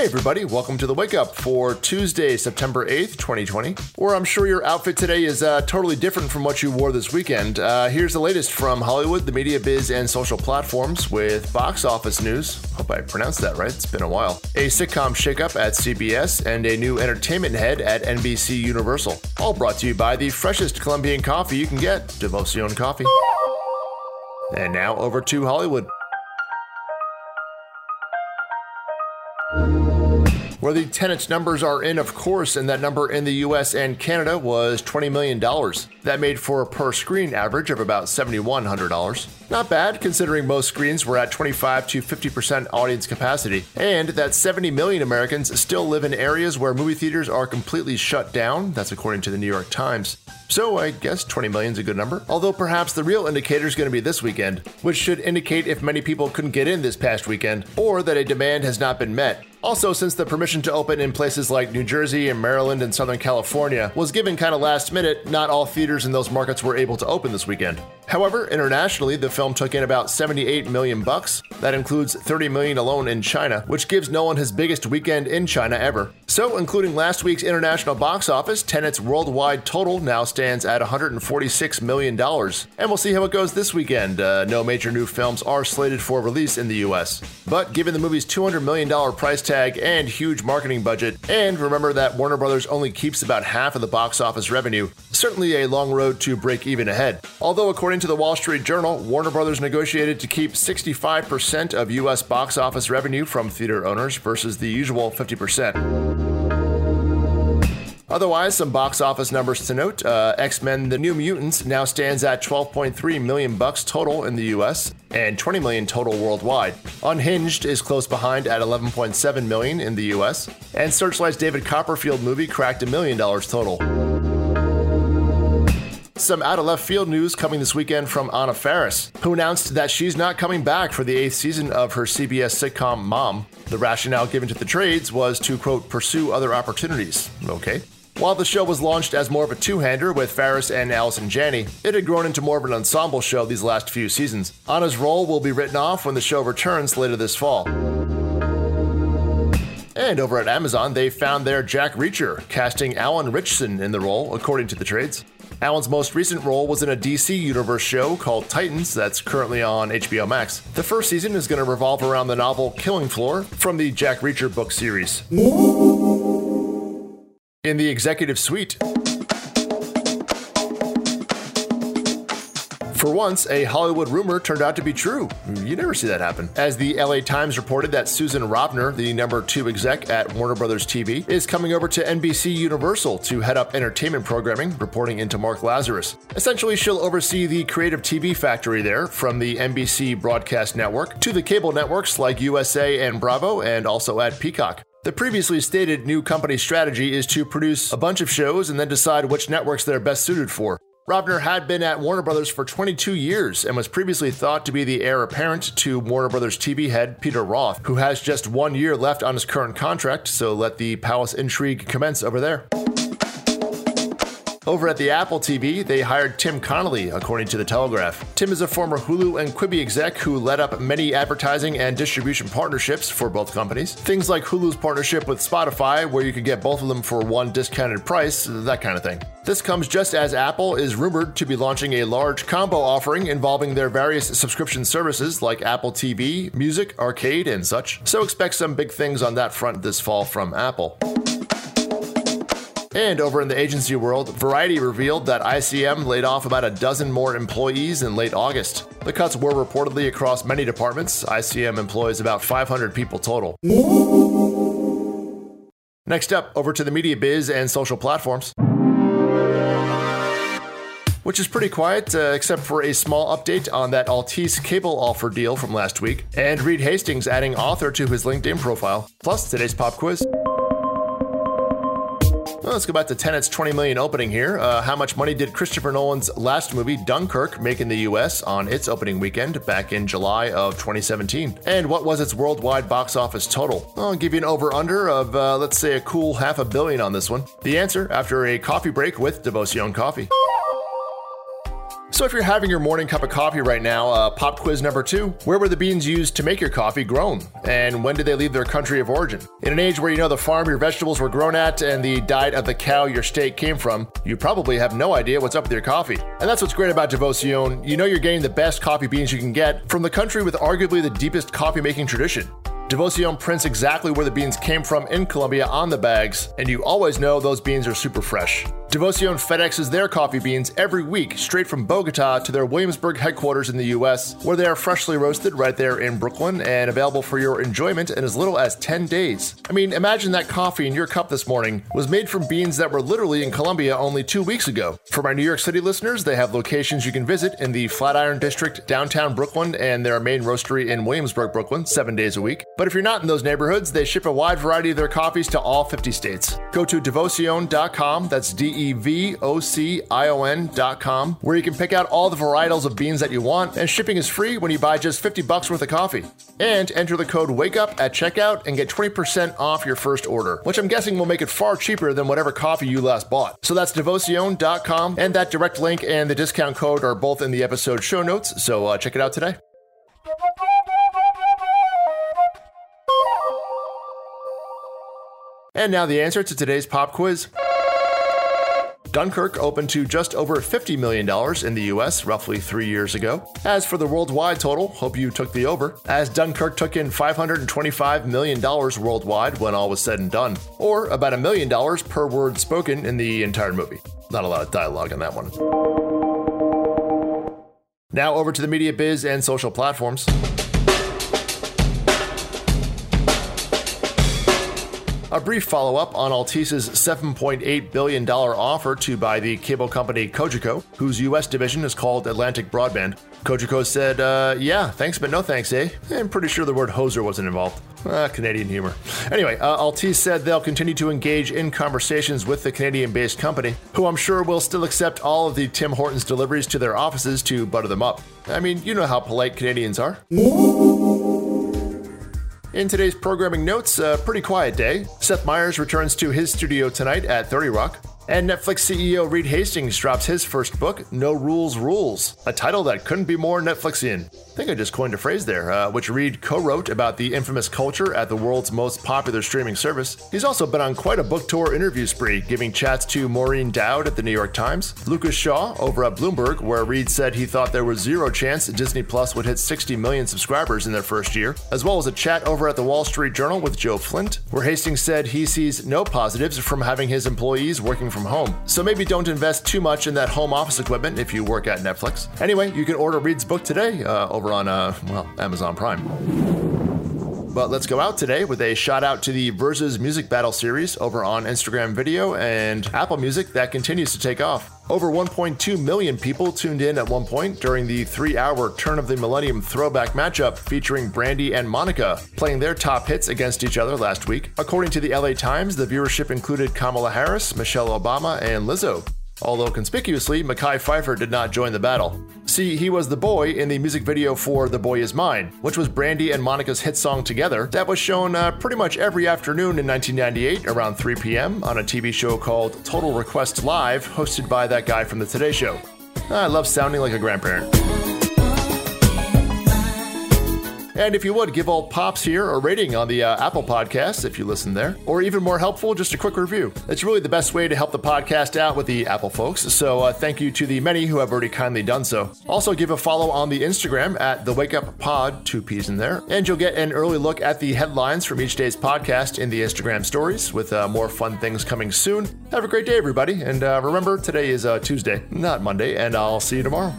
Hey, everybody, welcome to the Wake Up for Tuesday, September 8th, 2020, where I'm sure your outfit today is uh, totally different from what you wore this weekend. Uh, here's the latest from Hollywood, the media biz, and social platforms with box office news. Hope I pronounced that right, it's been a while. A sitcom shakeup at CBS, and a new entertainment head at NBC Universal. All brought to you by the freshest Colombian coffee you can get, Devoción Coffee. And now over to Hollywood. Where the Tenet numbers are in, of course, and that number in the US and Canada was $20 million. That made for a per screen average of about $7,100. Not bad, considering most screens were at 25 to 50% audience capacity, and that 70 million Americans still live in areas where movie theaters are completely shut down. That's according to the New York Times. So I guess 20 million is a good number. Although perhaps the real indicator is going to be this weekend, which should indicate if many people couldn't get in this past weekend or that a demand has not been met. Also, since the permission to open in places like New Jersey and Maryland and Southern California was given kind of last minute, not all theaters in those markets were able to open this weekend. However, internationally, the film took in about 78 million bucks. That includes 30 million alone in China, which gives Nolan his biggest weekend in China ever. So, including last week's international box office, Tenet's worldwide total now stands at 146 million dollars. And we'll see how it goes this weekend. Uh, no major new films are slated for release in the US. But given the movie's 200 million dollar price tag and huge marketing budget, and remember that Warner Brothers only keeps about half of the box office revenue, certainly a long road to break even ahead. Although according to the Wall Street Journal, Warner Brothers negotiated to keep 65% of US box office revenue from theater owners versus the usual 50%. Otherwise, some box office numbers to note: uh, X-Men: The New Mutants now stands at 12.3 million bucks total in the U.S. and 20 million total worldwide. Unhinged is close behind at 11.7 million in the U.S. and Searchlight's David Copperfield movie cracked a million dollars total. Some out of left field news coming this weekend from Anna Faris, who announced that she's not coming back for the eighth season of her CBS sitcom Mom. The rationale given to the trades was to, quote, pursue other opportunities. Okay. While the show was launched as more of a two-hander with Faris and Allison Janney, it had grown into more of an ensemble show these last few seasons. Anna's role will be written off when the show returns later this fall. And over at Amazon, they found their Jack Reacher, casting Alan Ritchson in the role, according to the trades. Alan's most recent role was in a DC Universe show called Titans that's currently on HBO Max. The first season is going to revolve around the novel Killing Floor from the Jack Reacher book series. In the executive suite, For once, a Hollywood rumor turned out to be true. You never see that happen. As the LA Times reported that Susan Rovner, the number two exec at Warner Brothers TV, is coming over to NBC Universal to head up entertainment programming, reporting into Mark Lazarus. Essentially, she'll oversee the creative TV factory there, from the NBC broadcast network to the cable networks like USA and Bravo, and also at Peacock. The previously stated new company strategy is to produce a bunch of shows and then decide which networks they're best suited for. Rovner had been at Warner Brothers for 22 years and was previously thought to be the heir apparent to Warner Brothers TV head Peter Roth, who has just one year left on his current contract, so let the palace intrigue commence over there. Over at the Apple TV, they hired Tim Connolly, according to The Telegraph. Tim is a former Hulu and Quibi exec who led up many advertising and distribution partnerships for both companies. Things like Hulu's partnership with Spotify, where you could get both of them for one discounted price, that kind of thing. This comes just as Apple is rumored to be launching a large combo offering involving their various subscription services like Apple TV, Music, Arcade, and such. So expect some big things on that front this fall from Apple. And over in the agency world, Variety revealed that ICM laid off about a dozen more employees in late August. The cuts were reportedly across many departments. ICM employs about 500 people total. Next up, over to the media biz and social platforms which is pretty quiet, uh, except for a small update on that Altice cable offer deal from last week, and Reed Hastings adding author to his LinkedIn profile, plus today's pop quiz. Well, let's go back to Tenet's 20 million opening here. Uh, how much money did Christopher Nolan's last movie, Dunkirk, make in the US on its opening weekend back in July of 2017? And what was its worldwide box office total? I'll give you an over under of, uh, let's say, a cool half a billion on this one. The answer after a coffee break with Devoción Coffee. So if you're having your morning cup of coffee right now, uh, pop quiz number two Where were the beans used to make your coffee grown? And when did they leave their country of origin? In an age where you know the farm your vegetables were grown at and the diet of the cow your steak came from, you probably have no idea what's up with your coffee. And that's what's great about Devoción. You know you're getting the best coffee beans you can get from the country with arguably the deepest coffee making tradition. Devoción prints exactly where the beans came from in Colombia on the bags, and you always know those beans are super fresh. Devoción FedExes their coffee beans every week straight from Bogota to their Williamsburg headquarters in the US, where they are freshly roasted right there in Brooklyn and available for your enjoyment in as little as 10 days. I mean, imagine that coffee in your cup this morning was made from beans that were literally in Colombia only two weeks ago. For my New York City listeners, they have locations you can visit in the Flatiron District, downtown Brooklyn, and their main roastery in Williamsburg, Brooklyn, seven days a week. But if you're not in those neighborhoods, they ship a wide variety of their coffees to all 50 states. Go to devoción.com, that's D E V O C I O N.com, where you can pick out all the varietals of beans that you want, and shipping is free when you buy just 50 bucks worth of coffee. And enter the code WAKEUP at checkout and get 20% off your first order, which I'm guessing will make it far cheaper than whatever coffee you last bought. So that's devoción.com, and that direct link and the discount code are both in the episode show notes, so uh, check it out today. And now the answer to today's pop quiz. Dunkirk opened to just over $50 million in the US roughly three years ago. As for the worldwide total, hope you took the over, as Dunkirk took in $525 million worldwide when all was said and done, or about a million dollars per word spoken in the entire movie. Not a lot of dialogue on that one. Now over to the media biz and social platforms. A brief follow up on Altice's $7.8 billion offer to buy the cable company Cogeco, whose U.S. division is called Atlantic Broadband. Cogeco said, uh, yeah, thanks, but no thanks, eh? I'm pretty sure the word hoser wasn't involved. Uh, Canadian humor. Anyway, uh, Altice said they'll continue to engage in conversations with the Canadian based company, who I'm sure will still accept all of the Tim Hortons deliveries to their offices to butter them up. I mean, you know how polite Canadians are. In today's programming notes, a pretty quiet day. Seth Meyers returns to his studio tonight at 30 Rock. And Netflix CEO Reed Hastings drops his first book, No Rules Rules, a title that couldn't be more Netflixian. I think I just coined a phrase there, uh, which Reed co wrote about the infamous culture at the world's most popular streaming service. He's also been on quite a book tour interview spree, giving chats to Maureen Dowd at the New York Times, Lucas Shaw over at Bloomberg, where Reed said he thought there was zero chance Disney Plus would hit 60 million subscribers in their first year, as well as a chat over at the Wall Street Journal with Joe Flint, where Hastings said he sees no positives from having his employees working from from home. So maybe don't invest too much in that home office equipment if you work at Netflix. Anyway, you can order Reed's book today uh, over on, uh, well, Amazon Prime. But let's go out today with a shout out to the Verzuz Music Battle series over on Instagram Video and Apple Music that continues to take off. Over 1.2 million people tuned in at one point during the three hour Turn of the Millennium throwback matchup featuring Brandy and Monica playing their top hits against each other last week. According to the LA Times, the viewership included Kamala Harris, Michelle Obama, and Lizzo although conspicuously, Mekhi Phifer did not join the battle. See, he was the boy in the music video for The Boy Is Mine, which was Brandy and Monica's hit song together that was shown uh, pretty much every afternoon in 1998 around 3 p.m. on a TV show called Total Request Live, hosted by that guy from The Today Show. I love sounding like a grandparent. And if you would, give old Pops here a rating on the uh, Apple Podcast if you listen there. Or even more helpful, just a quick review. It's really the best way to help the podcast out with the Apple folks. So uh, thank you to the many who have already kindly done so. Also, give a follow on the Instagram at the Wake Up Pod, two P's in there. And you'll get an early look at the headlines from each day's podcast in the Instagram stories with uh, more fun things coming soon. Have a great day, everybody. And uh, remember, today is uh, Tuesday, not Monday, and I'll see you tomorrow.